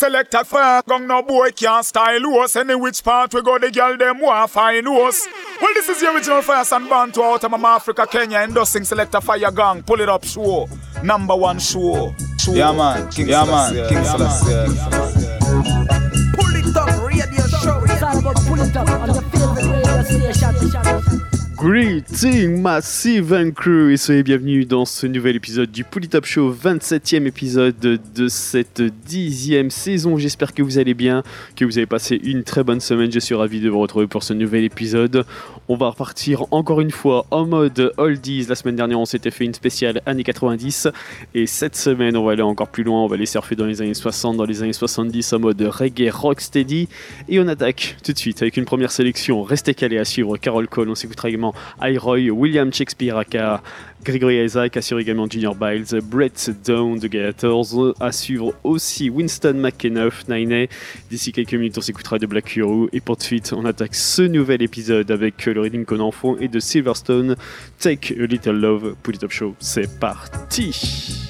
Select a fire gun, no boy can't style us. Any which part we go, the girl them want find us. Well, this is the original Fire and Bantu out of Africa, Kenya, endorsing Select a Fire Gang. Pull it up, show. Number one show. show. Yeah, man. King yeah, man. King Selassie. Pull it up, radio show. It's all about pull it up on the favorite radio station. Greeting Massive and Crew et soyez bienvenus dans ce nouvel épisode du Top Show, 27e épisode de cette dixième saison. J'espère que vous allez bien, que vous avez passé une très bonne semaine. Je suis ravi de vous retrouver pour ce nouvel épisode. On va repartir encore une fois en mode oldies. La semaine dernière, on s'était fait une spéciale années 90 et cette semaine, on va aller encore plus loin. On va aller surfer dans les années 60, dans les années 70 en mode reggae rocksteady et on attaque tout de suite avec une première sélection. Restez calés à suivre Carol Cole. On s'écoutera également Iroy, William Shakespeare aka Gregory Isaac, assure également Junior Biles, Brett Down de Gators, à suivre aussi Winston McKennoff, Nine. D'ici quelques minutes, on s'écoutera de Black Hero. Et pour de suite, on attaque ce nouvel épisode avec le reading qu'on en fond et de Silverstone, Take a Little Love, Put It Up Show. C'est parti!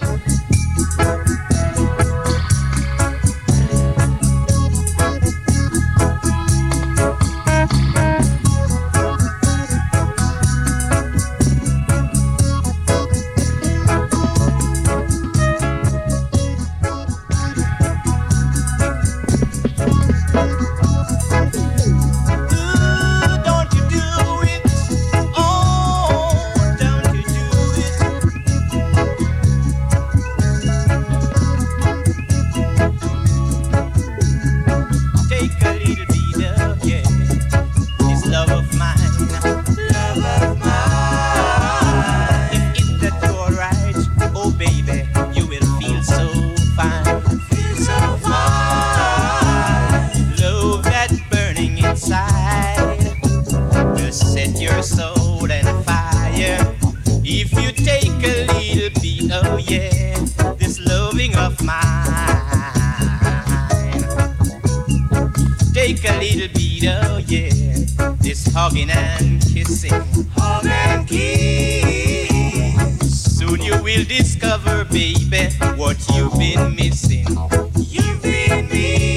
hugging and kissing. Hug and kiss. Soon you will discover, baby, what you've been missing. You've been missing.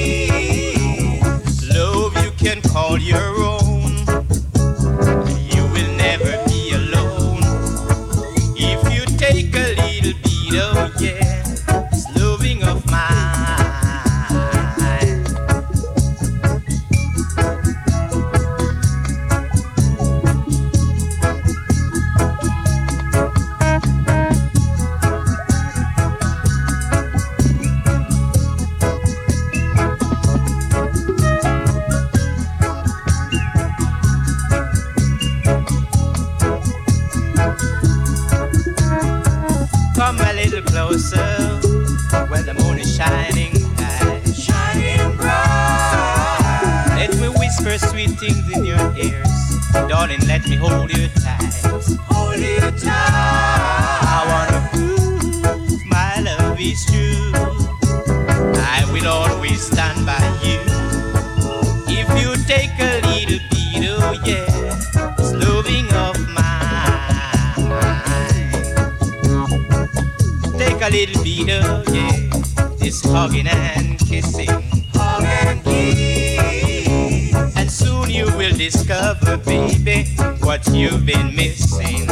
discover, baby, what you've been missing.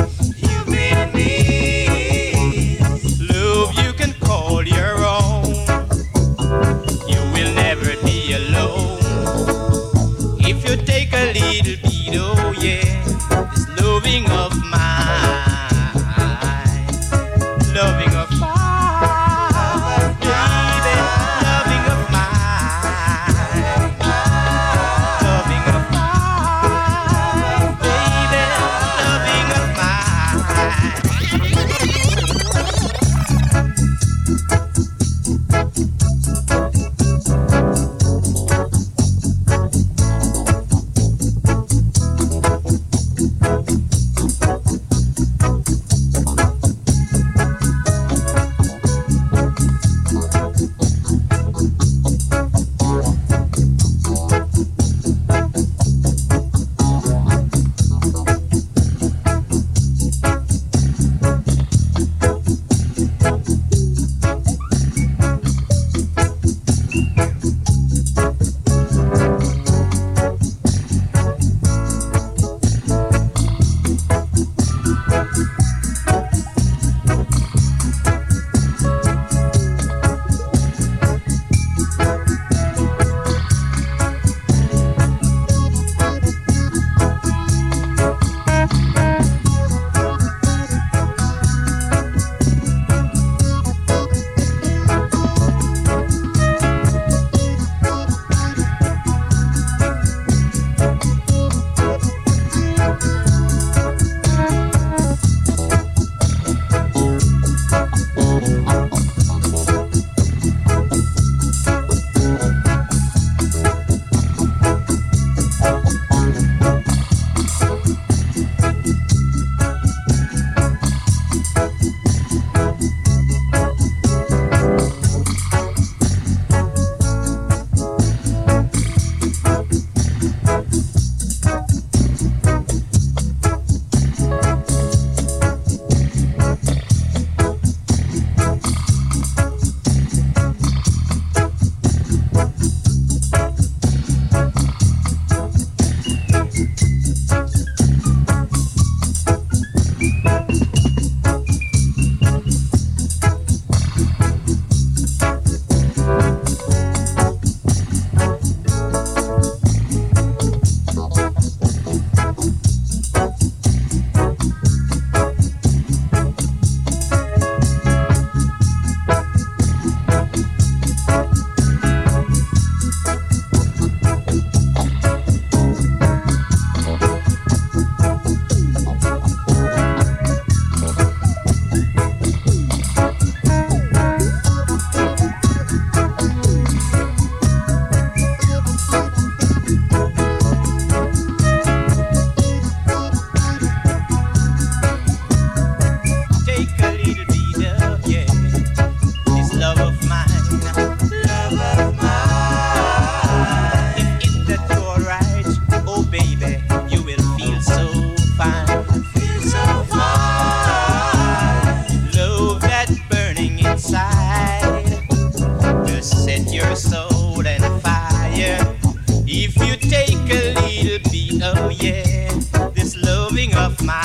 feeling of mine.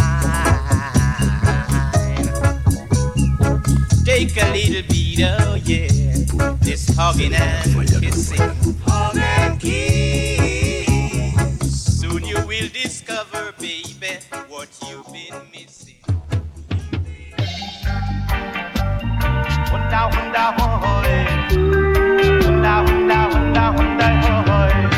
Take a little beat, oh yeah, this hugging and kissing. Hug and kiss. Soon you will discover, baby, what you've been missing. Wonder, wonder, hoy. Wonder, wonder, wonder, wonder, hoy.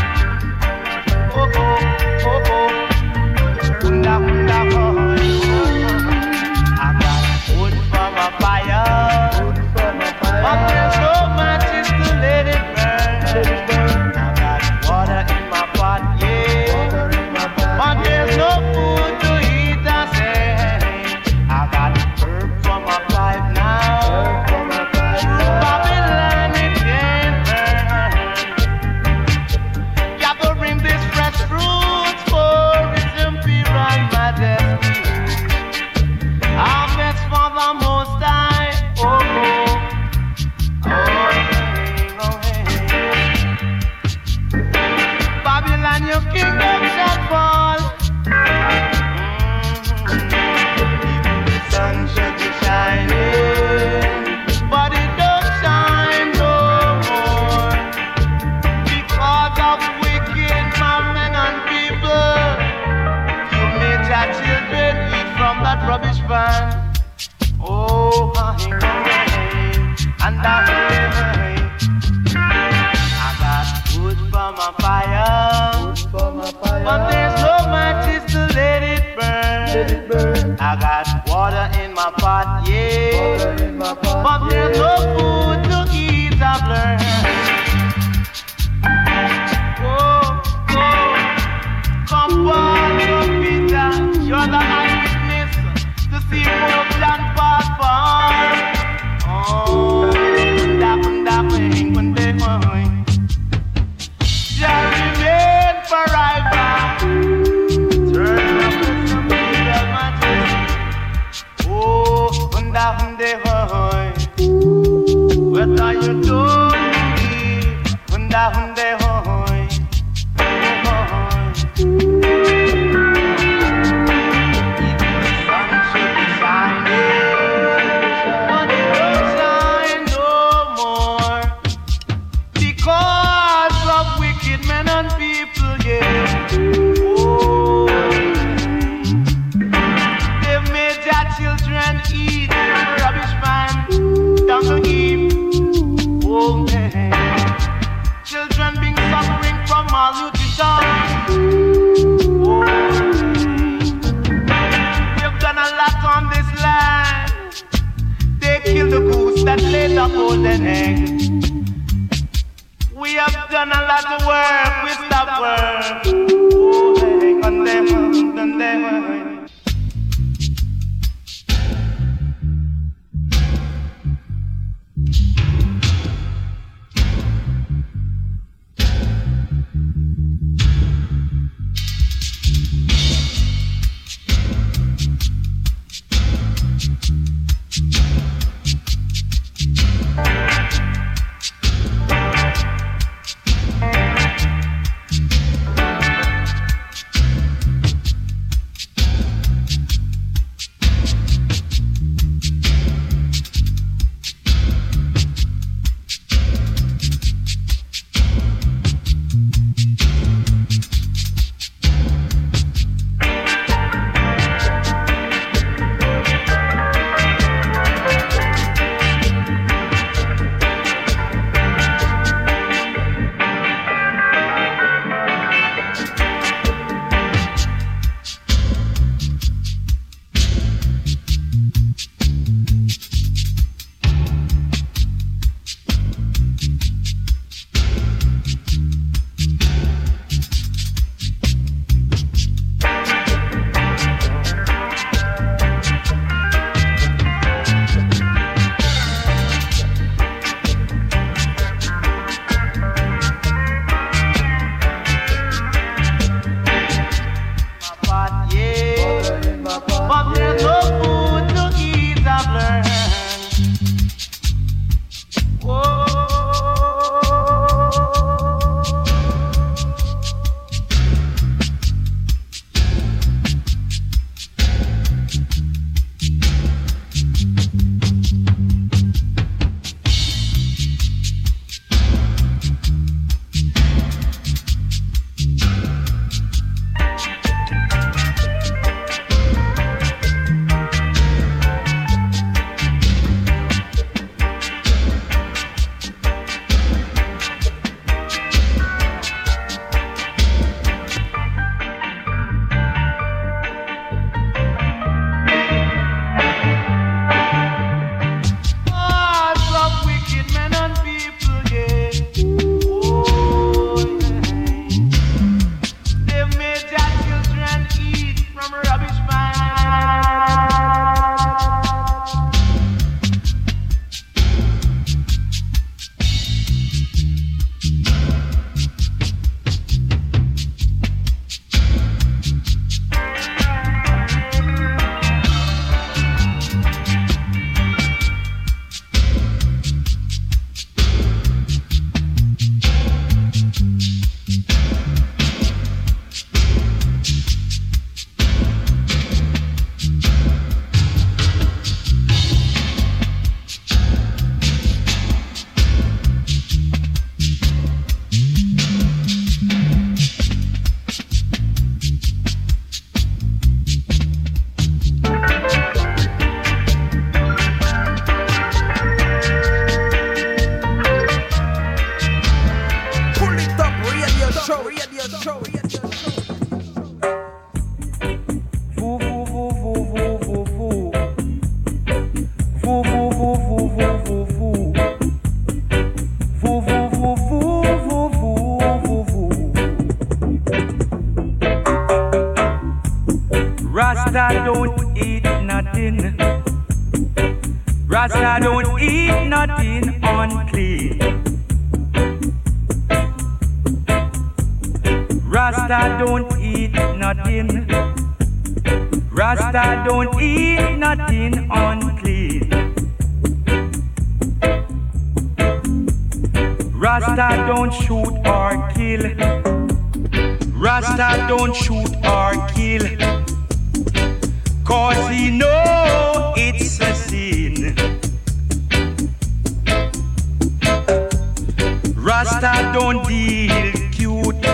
Rasta don't deal cute.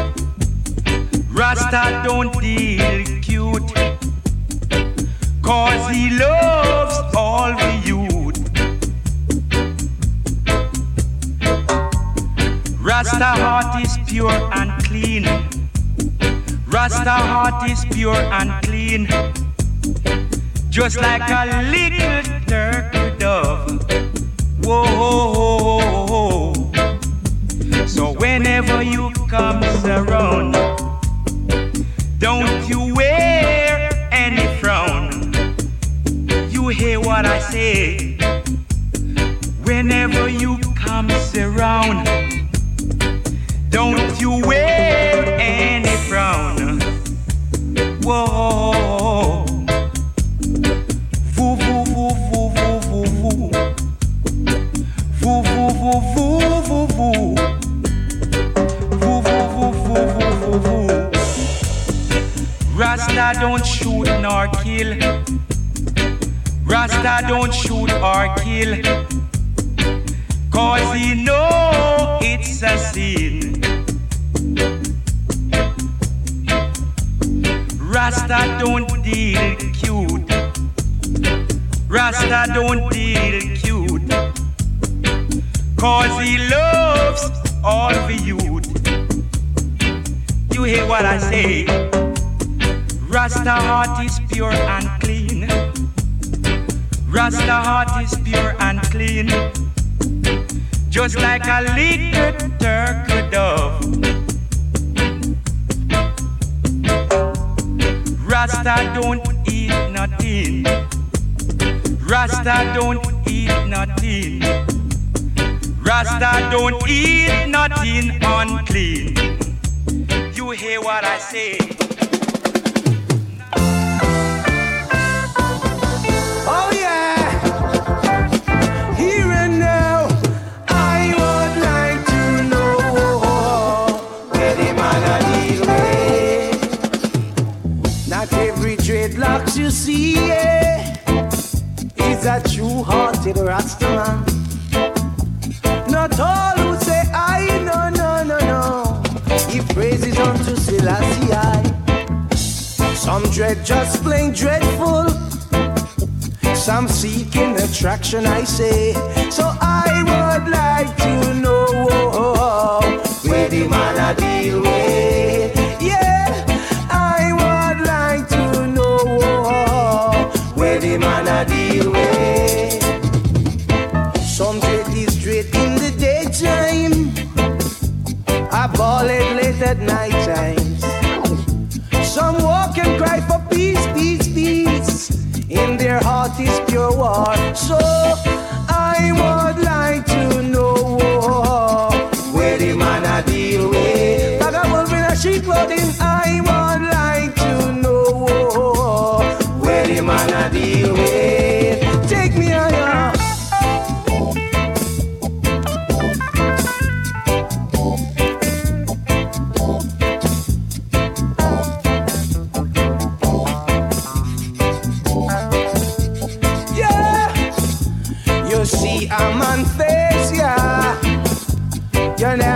Rasta don't deal cute. Cause he loves all the youth. Rasta heart is pure and clean. Rasta heart is pure and clean. Just like a little turkey dove. Whoa. banho, cabeça.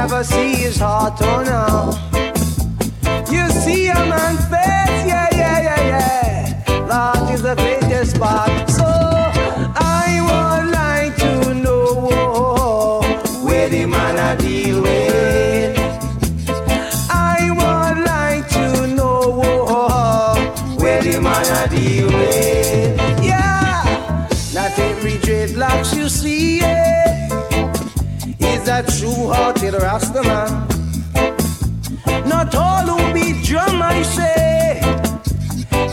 never see his heart, oh no. You see a man's face, yeah, yeah, yeah, yeah. That is the greatest part. So I would like to know where the man I deal with. I would like to know where the man I deal with. Yeah, not every dreadlocks you see. Yeah say the Rasta man. Not all who be drum, I say.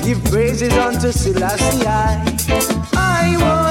Give praises unto Selassie I. I want.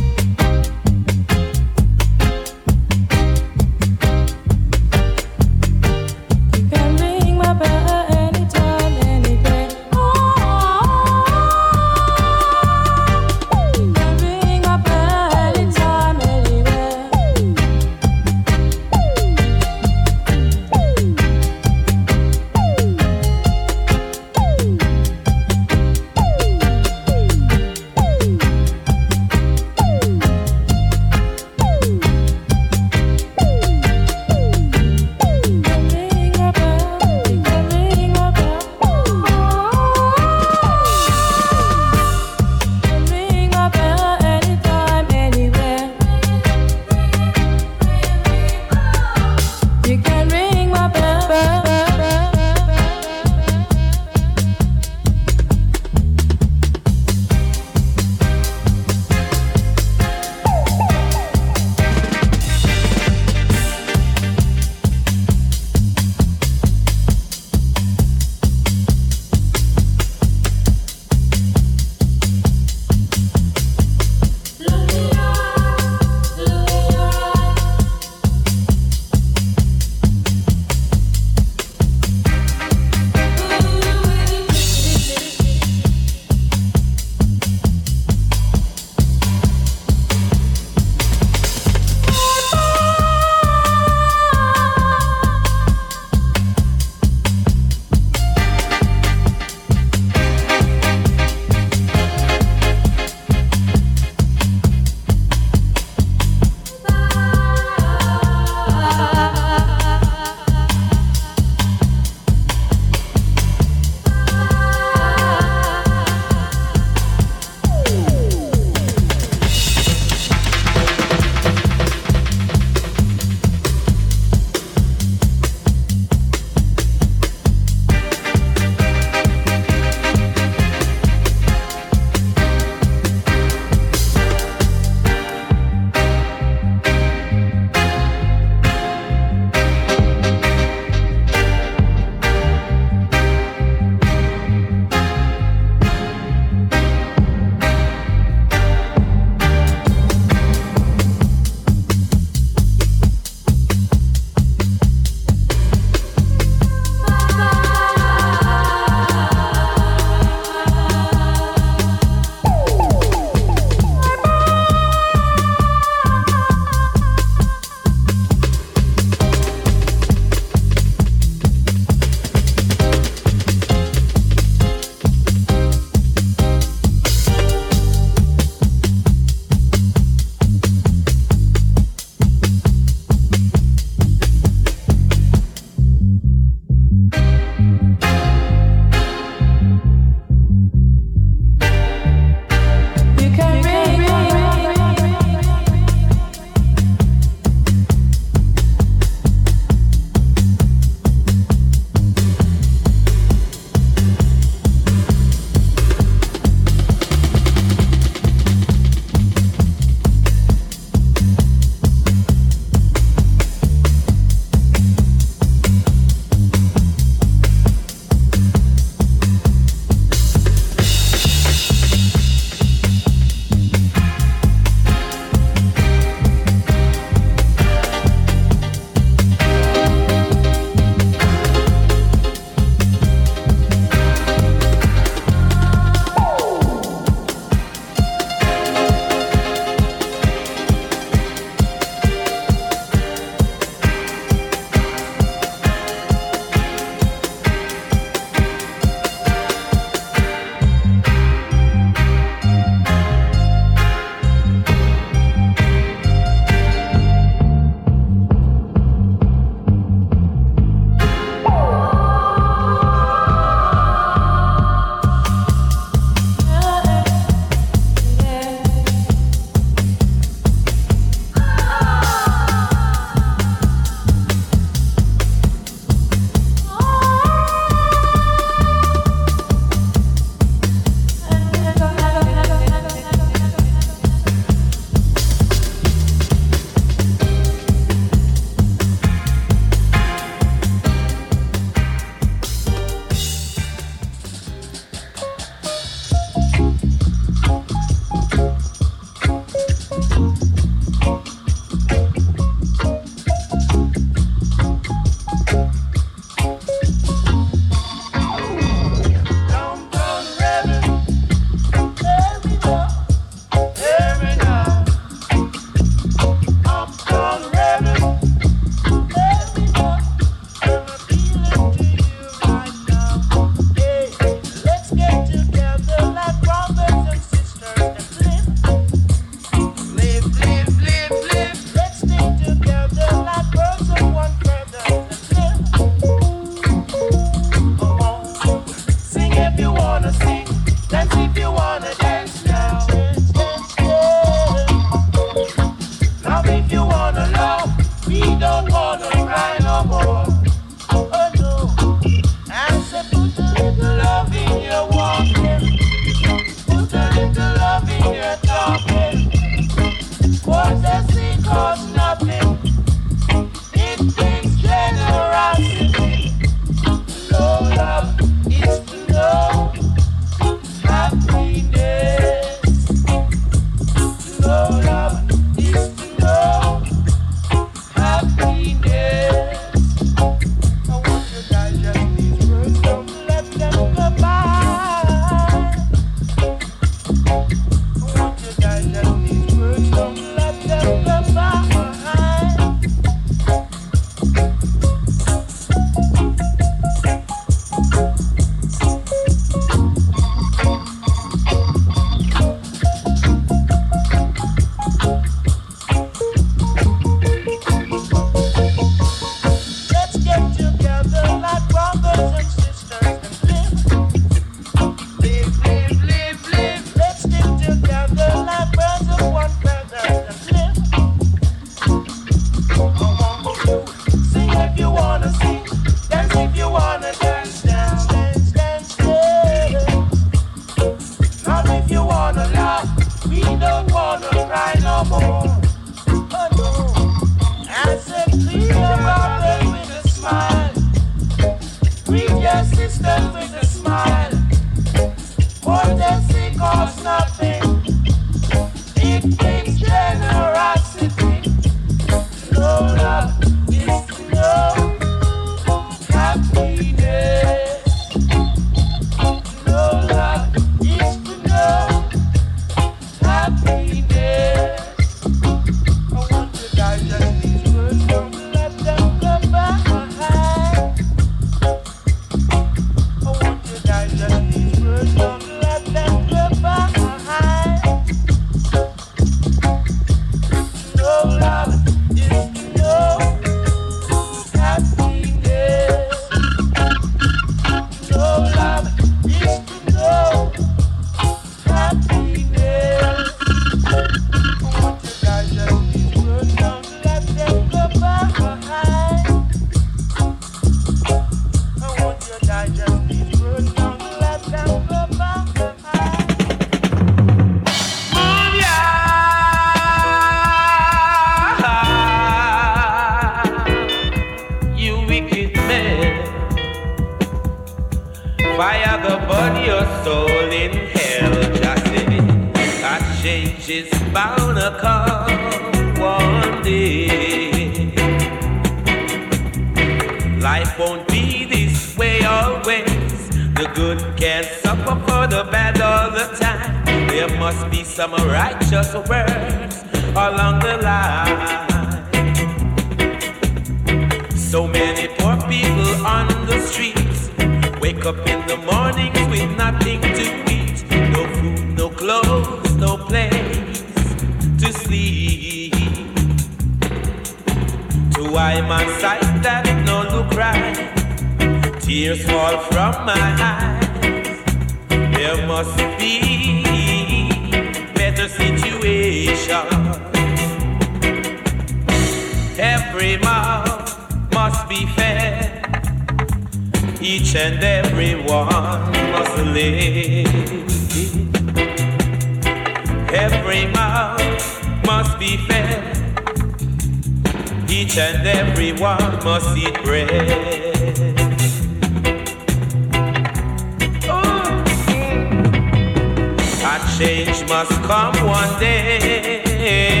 me one day.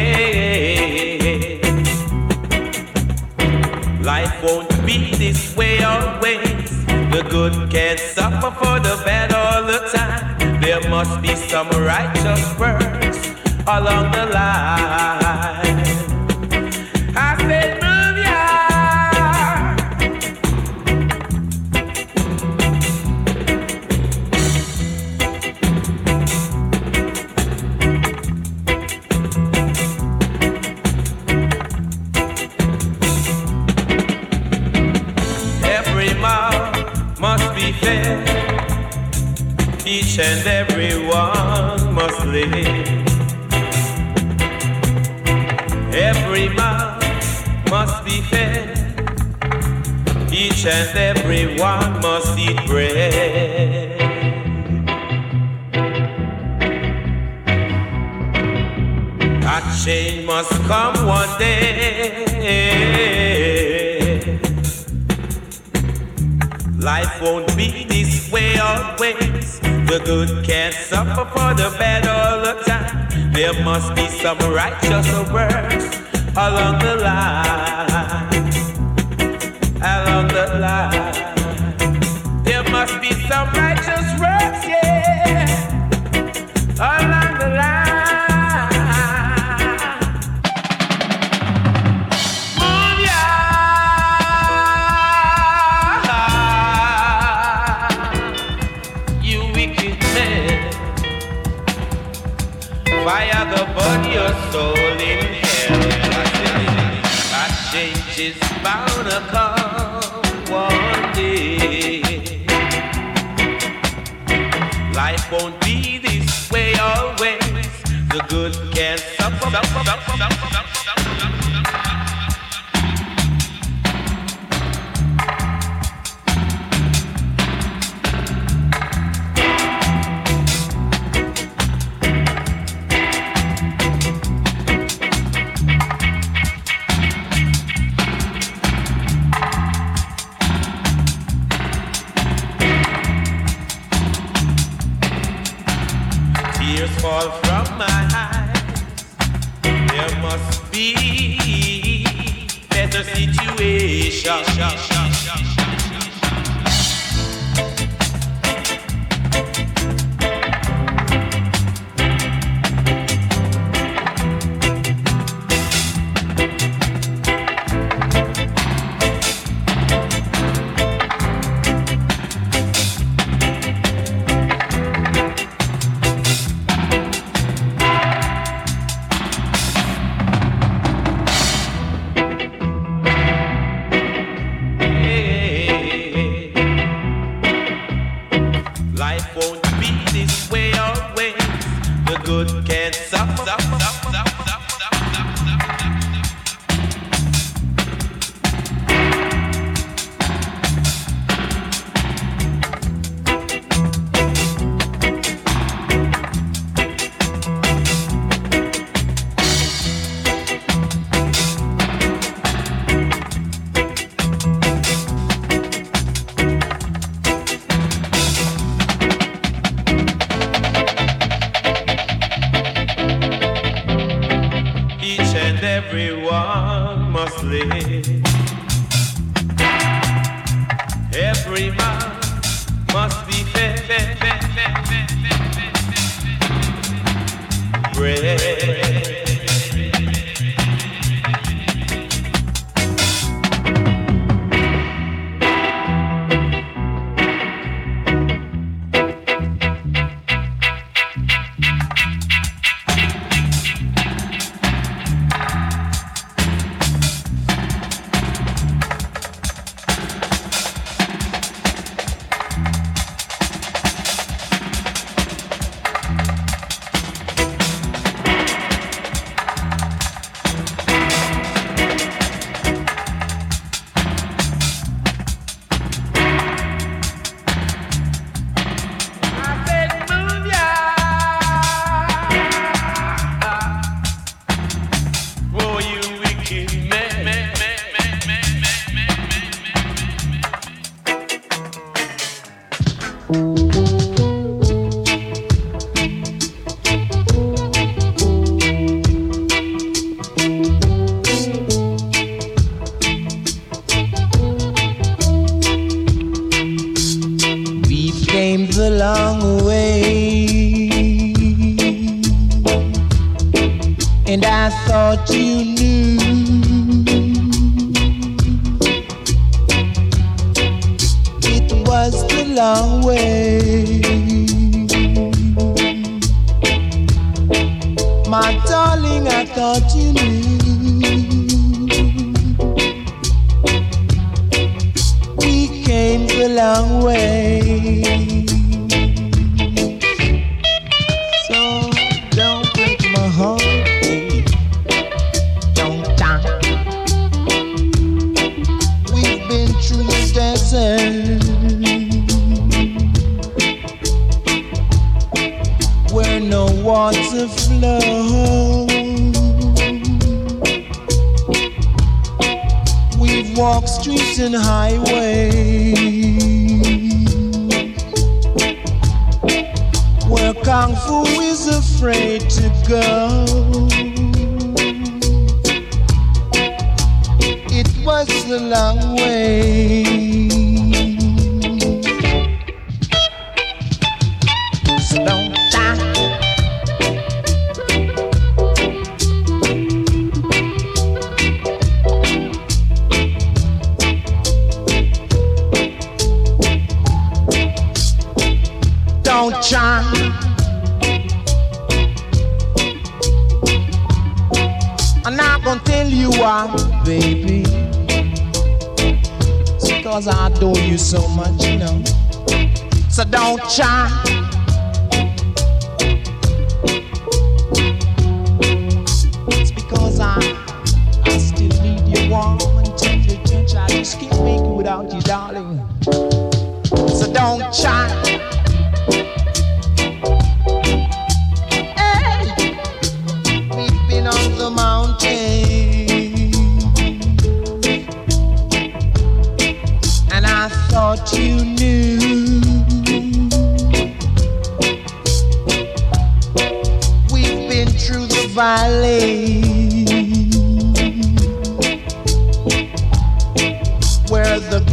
Life won't be this way always. The good can suffer for the bad all the time. There must be some righteous works along the line. living. Every man must be fed. Each and every one must eat bread. That change must come one day. Life won't be this way always. The good can't suffer for the bad all the time. There must be some righteous works along the line. Along the line. There must be some righteous good as supper. supper. everyone must live. Every man must be fair. Brave.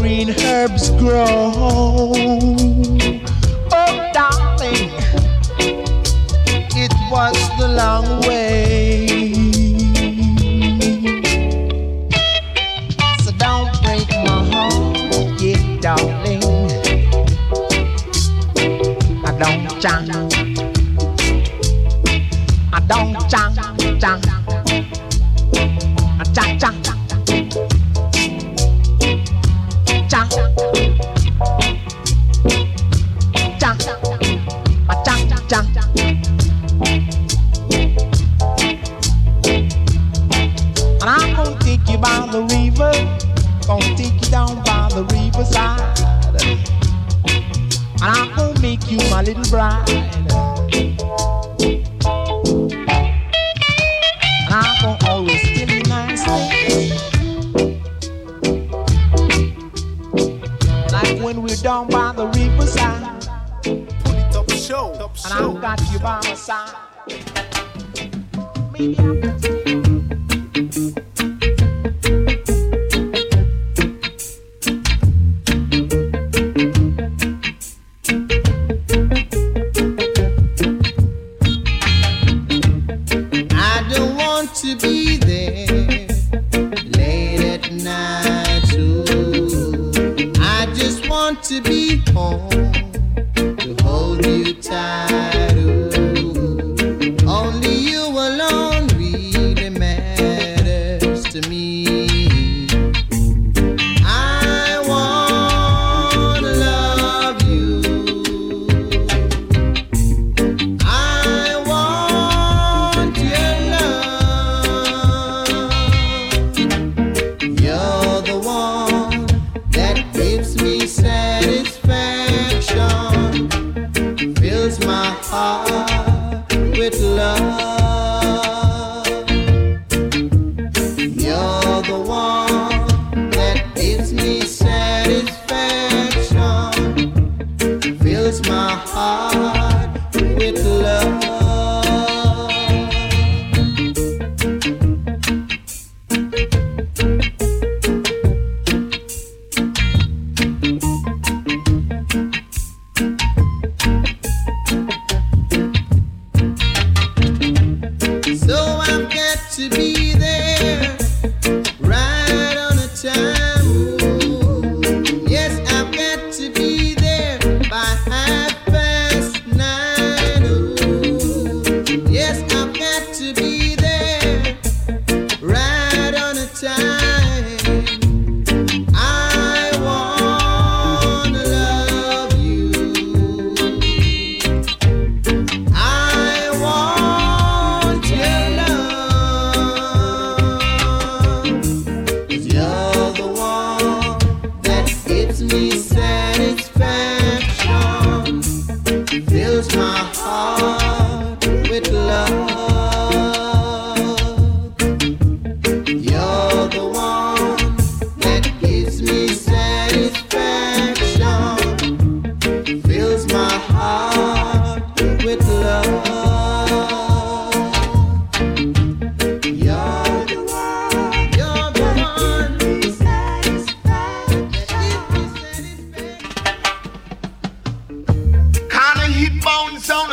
Herbs grow. Oh, darling, it was the long way.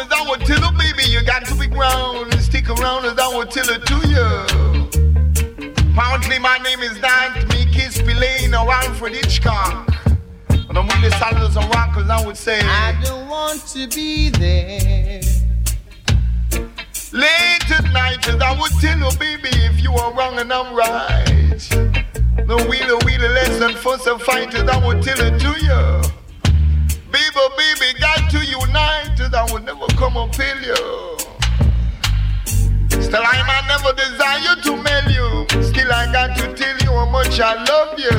As I would tell her, baby, you got to be ground and stick around as I would tell her to you. Apparently my name is not Mickey Spillane or Alfred Hitchcock. But I'm really solid and rockers, I would say. I don't want to be there. Late at night as I would tell her, baby, if you are wrong and I'm right. No wheeler, wheeler, less than fuss and fight as I would tell her to you. Baby, baby, got to unite I would never come and pill you. Still, I might never desire to mail you. Still, I got to tell you how much I love you.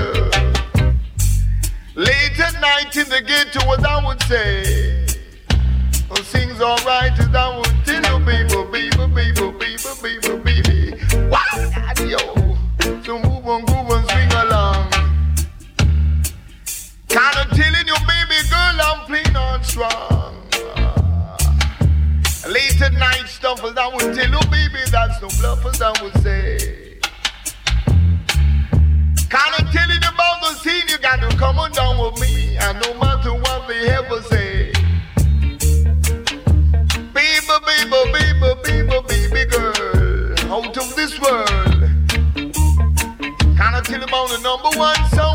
Late at night in the ghetto, as I would say. Oh, things alright as I would tell you, baby, baby, baby, baby, strong. Late at night stuffle that will tell you, baby, that's no bluffers I would say. Kinda tell you about the scene, you gotta come on down with me. And no matter what they ever say. Baby, baby, baby, baby, baby girl, out of this world. Kinda tell about the number one song.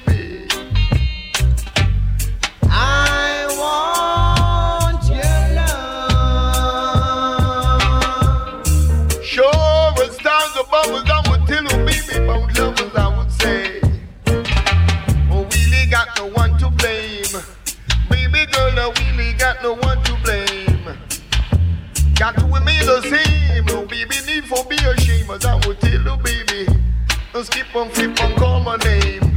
just keep on, keep on call my name.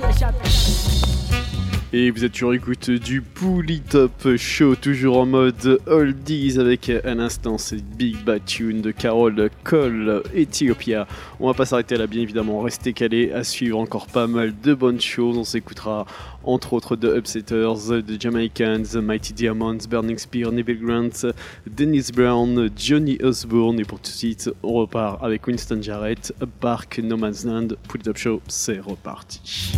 shot, the shot. et vous êtes sur écoute du Pouli Top Show, toujours en mode oldies avec un instant cette Big Bad Tune de Carole Cole, Ethiopia. On va pas s'arrêter là, bien évidemment, restez calés à suivre encore pas mal de bonnes choses. On s'écoutera entre autres de Upsetters, de Jamaicans, Mighty Diamonds, Burning Spear, Neville Grant, Dennis Brown, Johnny Osborne. Et pour tout de suite, on repart avec Winston Jarrett, Park, No Man's Land, Pouli Top Show, c'est reparti.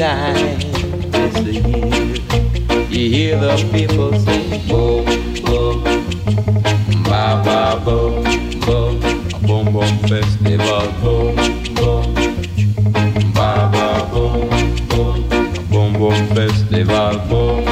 time is the year you hear the people sing boom boom ba ba boom boom a boom boom festival boom boom ba ba boom boom a boom boom festival boom.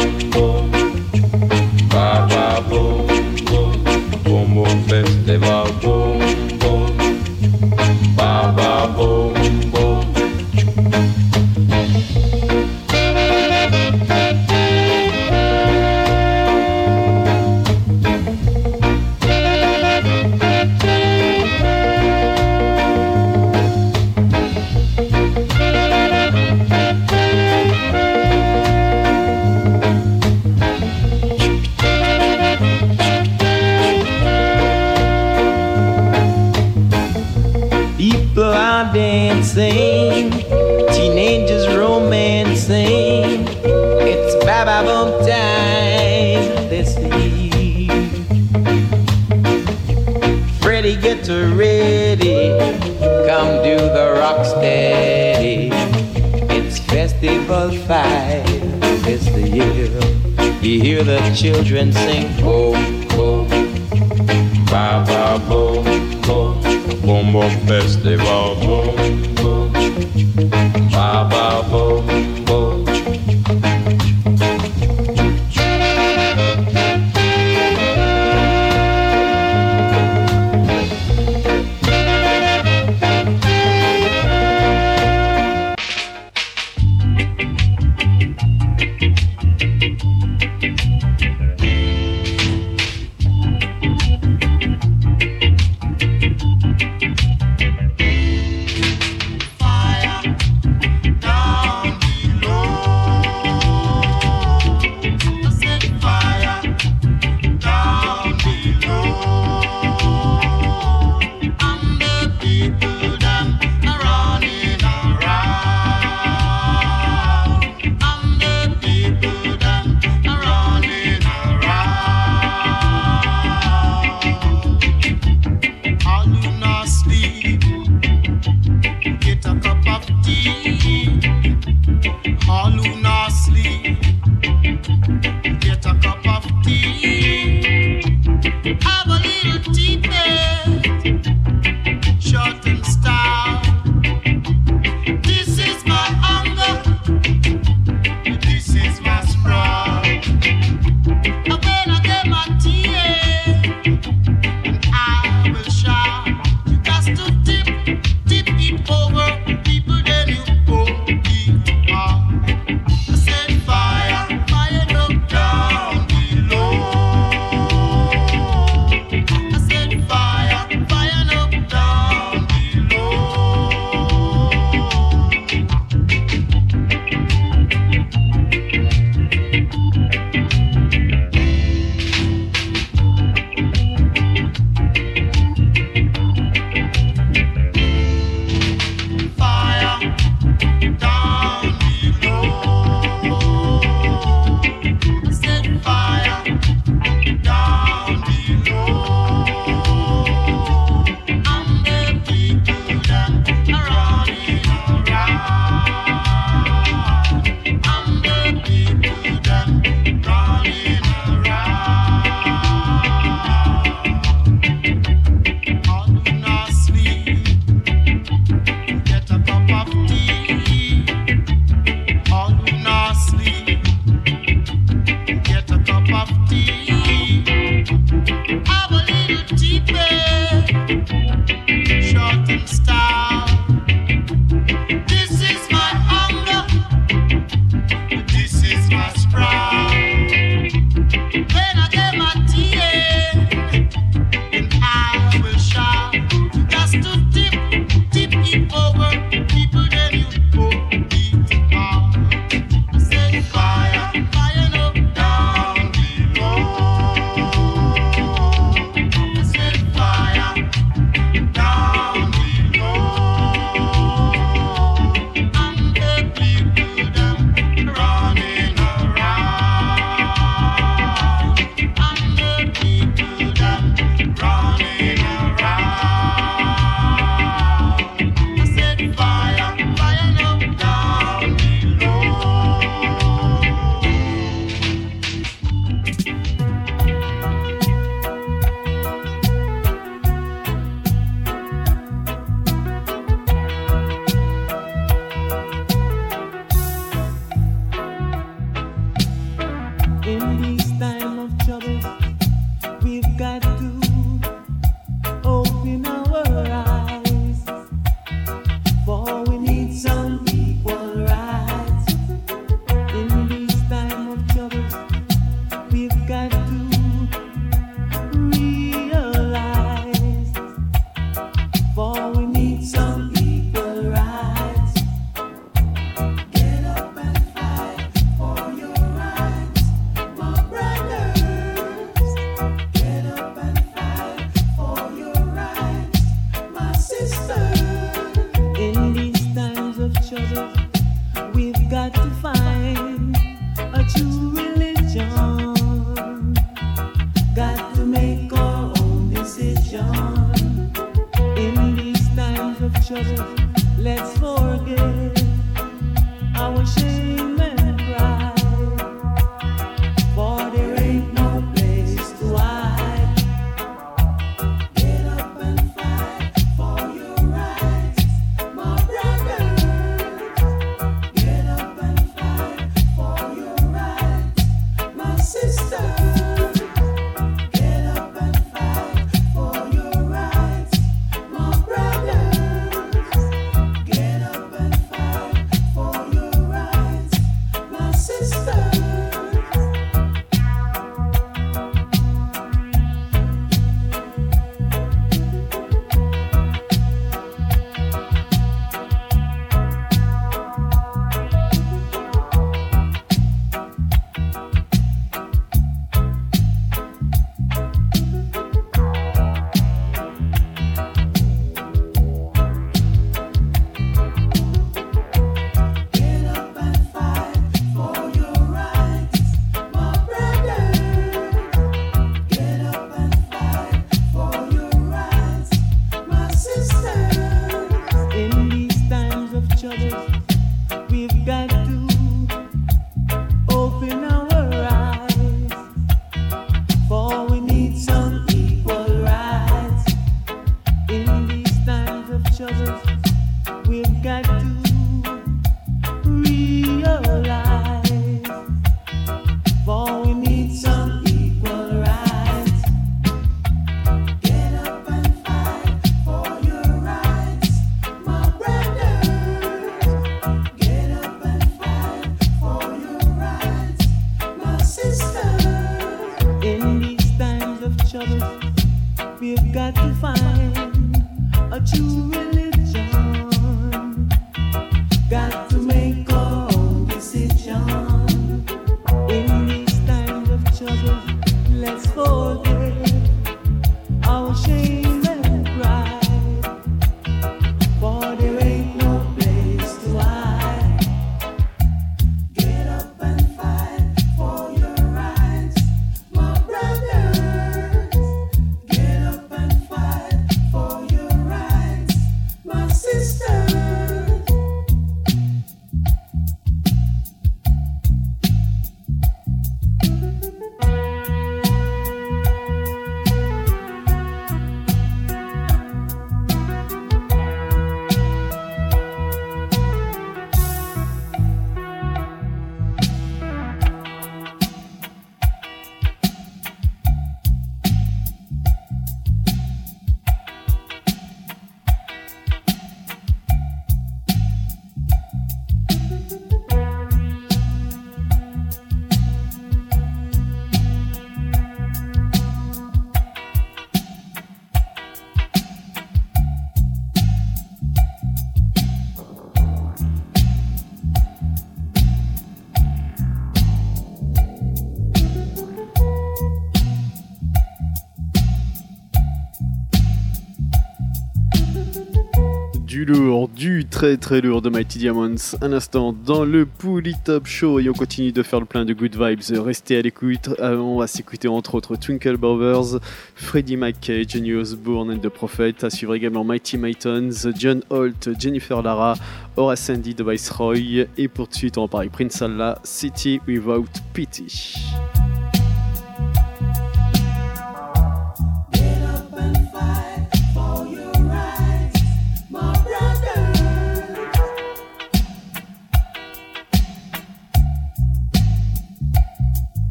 lourd, du très très lourd de Mighty Diamonds. Un instant dans le Pouli Top Show et on continue de faire le plein de good vibes. Restez à l'écoute, on va s'écouter entre autres Twinkle Bowers, Freddie McKay, Jenny Osbourne and the Prophet. À suivre également Mighty Maitons, John Holt, Jennifer Lara, Aura Sandy de Viceroy et pour de suite on va parler Prince Allah, City Without Pity.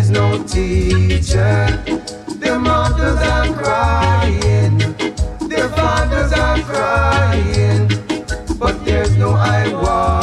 is no teacher. Their mothers are crying, their fathers are crying, but there's no I want.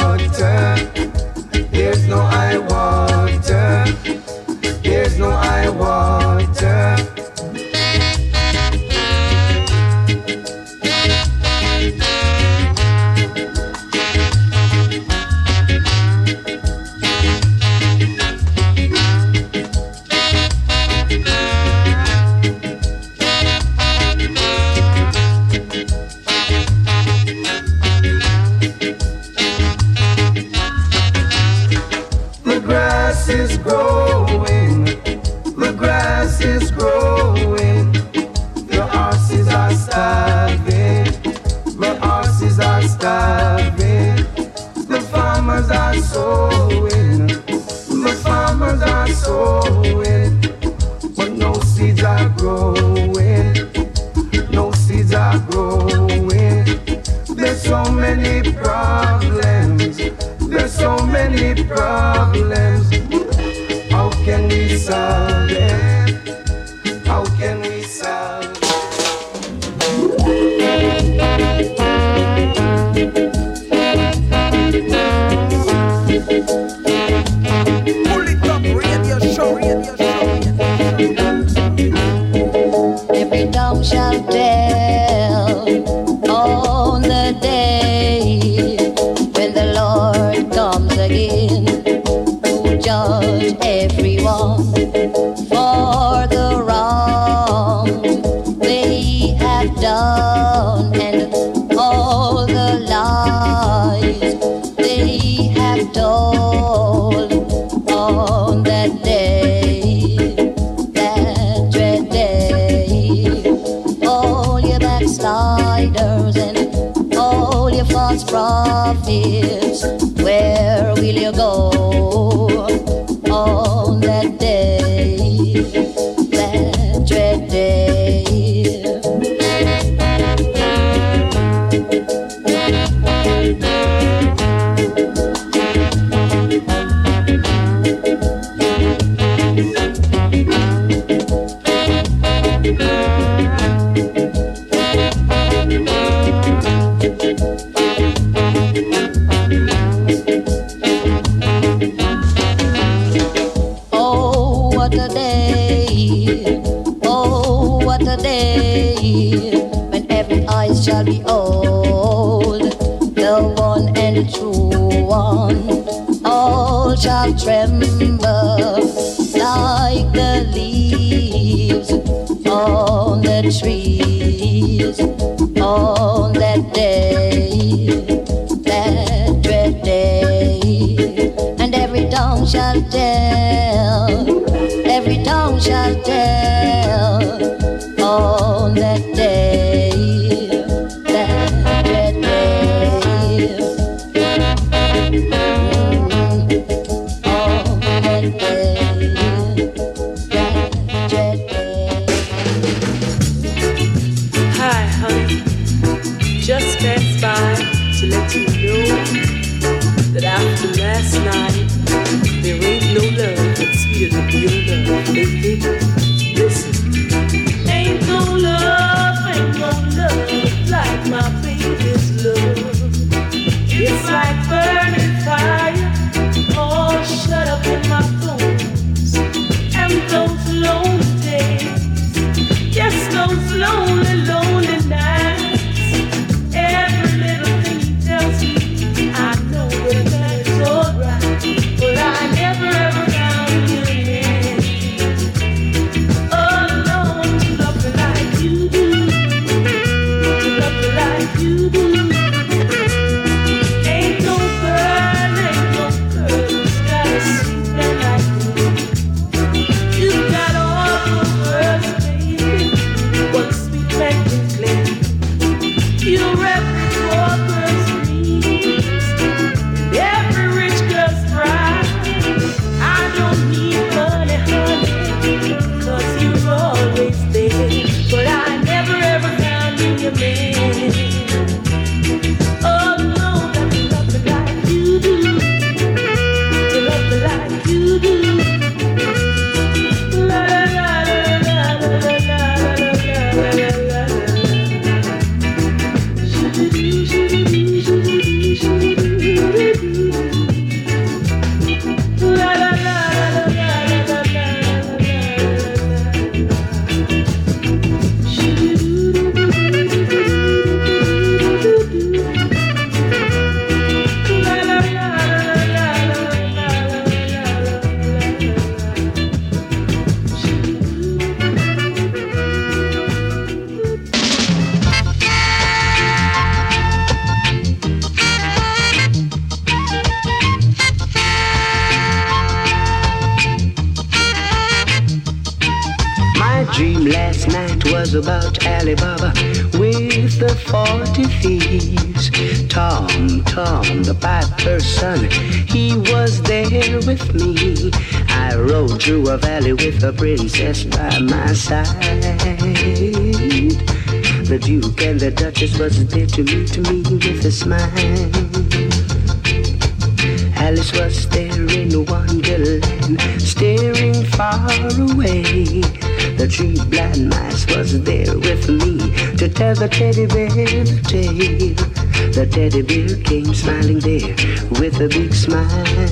A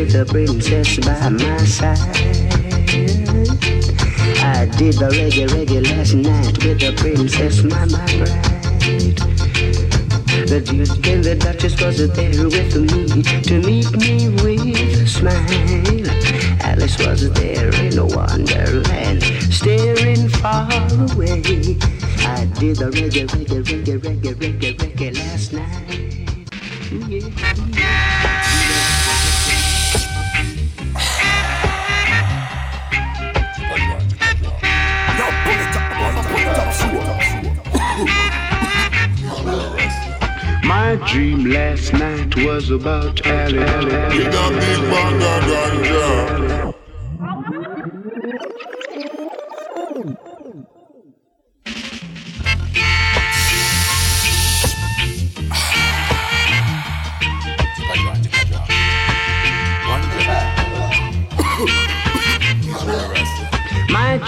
with the princess by my side. I did the reggae, reggae last night with the princess, my, my bride. The Duke and the Duchess was there with me to meet me with a smile. Alice was there in a wonderland, staring far away. I did the reggae, reggae, reggae, reggae, reggae, reggae last night. My dream last night was about Ali. Ali,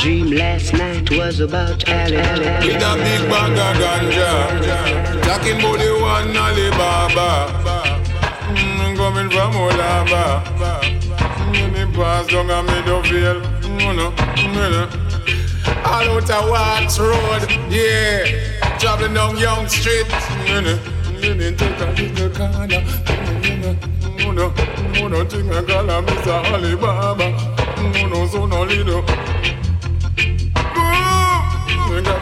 dream last night was about Ali. With a big bag of ganja. Talking about the one Alibaba. Mm, coming from Olaba. Mm, me pass down a Meadowvale. Mm, no, mm, no. All out a Watts Road. Yeah. Traveling down Young Street. Mm, no. Mm, no. Take a little corner. Mm, no. Mm, no. Mm, no. Think I call her Mr. Alibaba. Mm, no. So no little. You got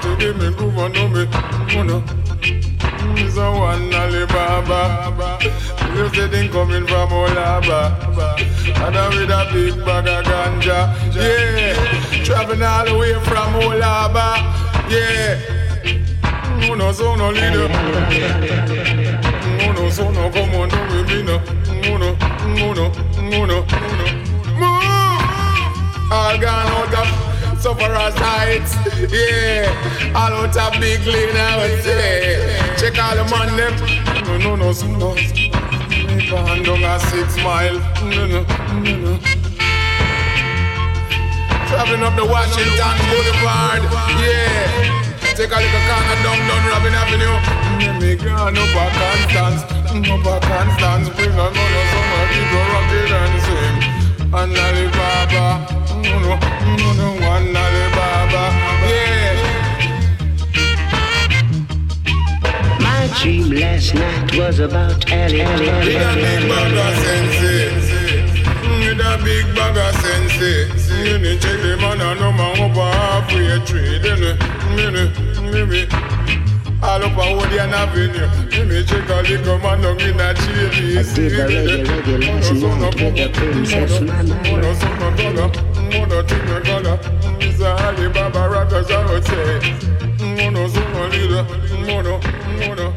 to give me groove and know me, know. It's a one Alibaba. You say they coming from Olaba. And I'm with a big bag of ganja. Yeah. Traveling all the way from Olaba. Yeah. Know, so no leader. Know, so no come on, do with me no. You know, you know. Move. All gone out of sufferers nights. Yeah, all out of big lean, I would say. Check all the man them. No, no, no, no. Me gone down a six mile. No, no, no, no. Traveling up the Washington Boulevard. Yeah. Take a little corner down, down Robin Avenue. Yeah, me gone up a Constance. Up a Constance. Bring a gun or some people rocking and sing. And Alibaba. No, no, no, no, one Alibaba. Yeah. My dream last night was about Ali. Ali, Ali, With a big bag of sensi. With a big bag of sensi. See me check the man and no man up halfway tree. Then me, me, me. All up a Odeon Avenue. Me, me check a little man down in a I did the reggae, reggae last night with the princess, my Mono mono tinga color. Mr. Alibaba rockers. Mono summa leader, mono, mono,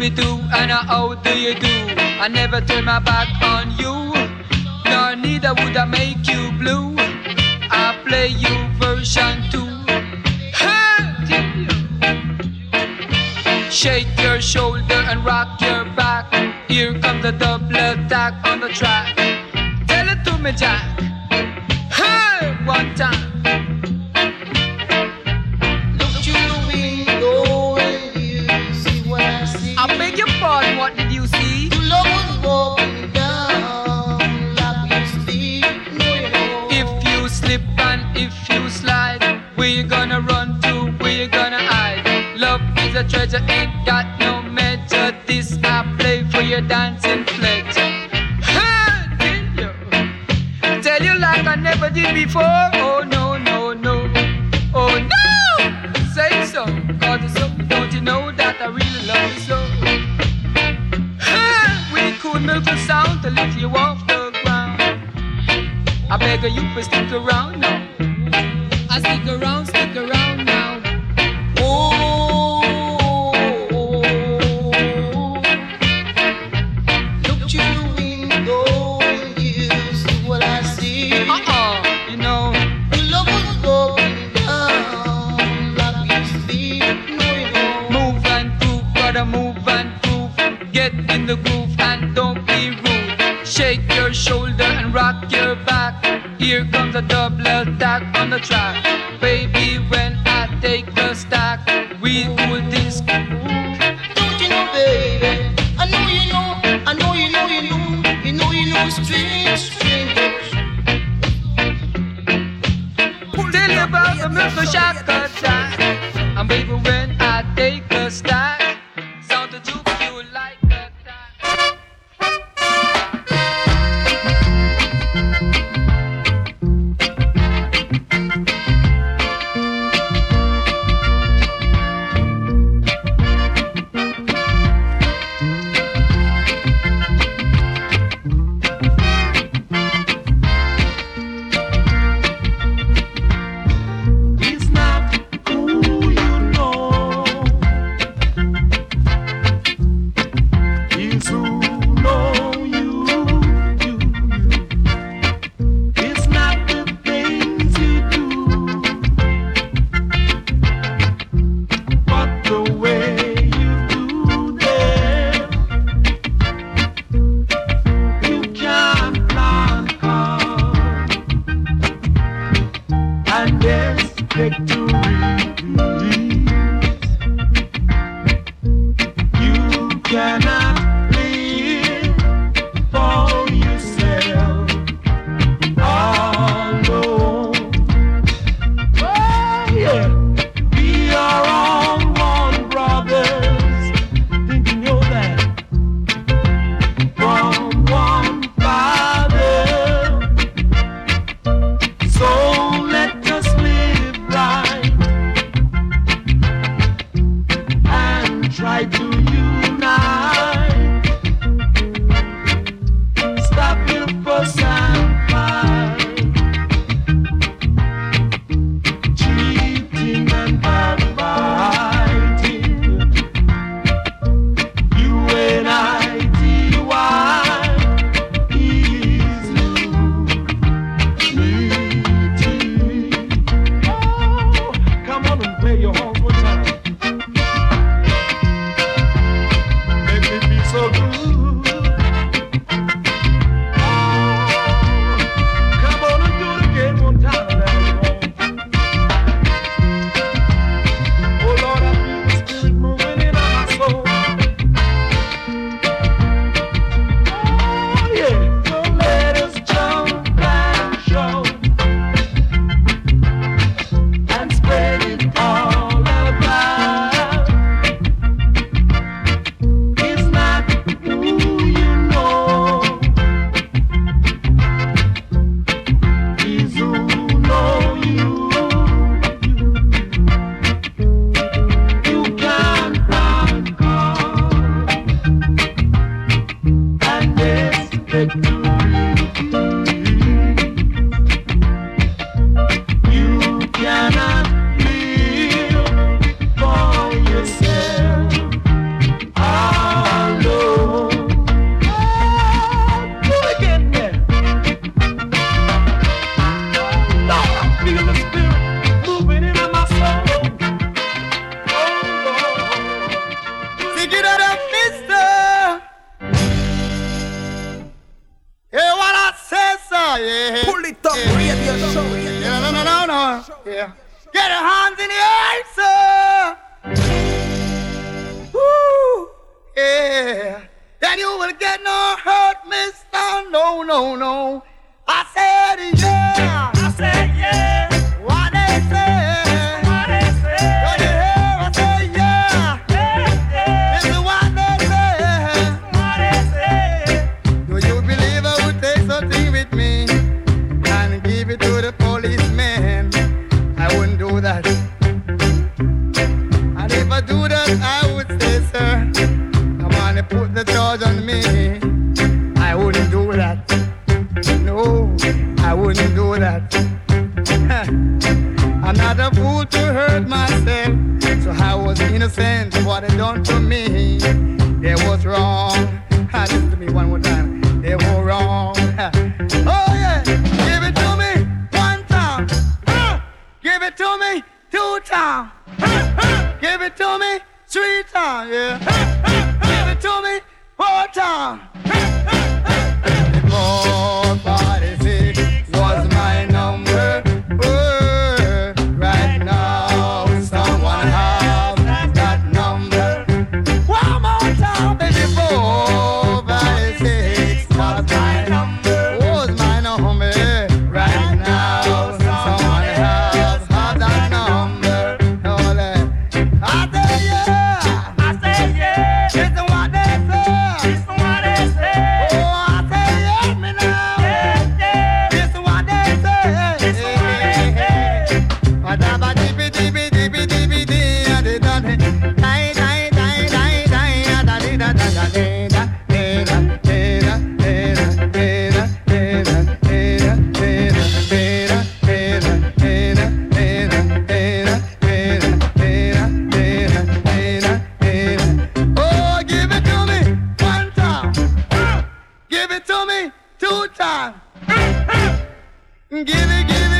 Scooby Doo, and I, how do you do? I never turn my back on you, nor neither would I make you blue. I play you version two. Hey! Shake your shoulder and rock your back. Here comes the double attack on the track. Tell it to me, Jack. treasure ain't got no measure. This I play for your dancing pleasure. Hey, you? Tell you like I never did before. Oh no, no, no. Oh no! Say so, cause so. Don't you know that I really love you so? We could milk a sound to lift you off the ground. I beg of you, please stick around now. Give it, give it.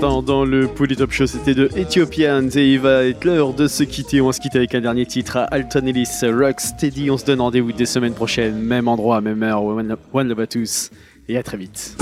Dans le Pouli Top Show, c'était de Ethiopians et il va être l'heure de se quitter. On se quitter avec un dernier titre à Alton Ellis, Rocksteady. On se donne rendez-vous des semaines prochaines, même endroit, même heure. One love à tous et à très vite.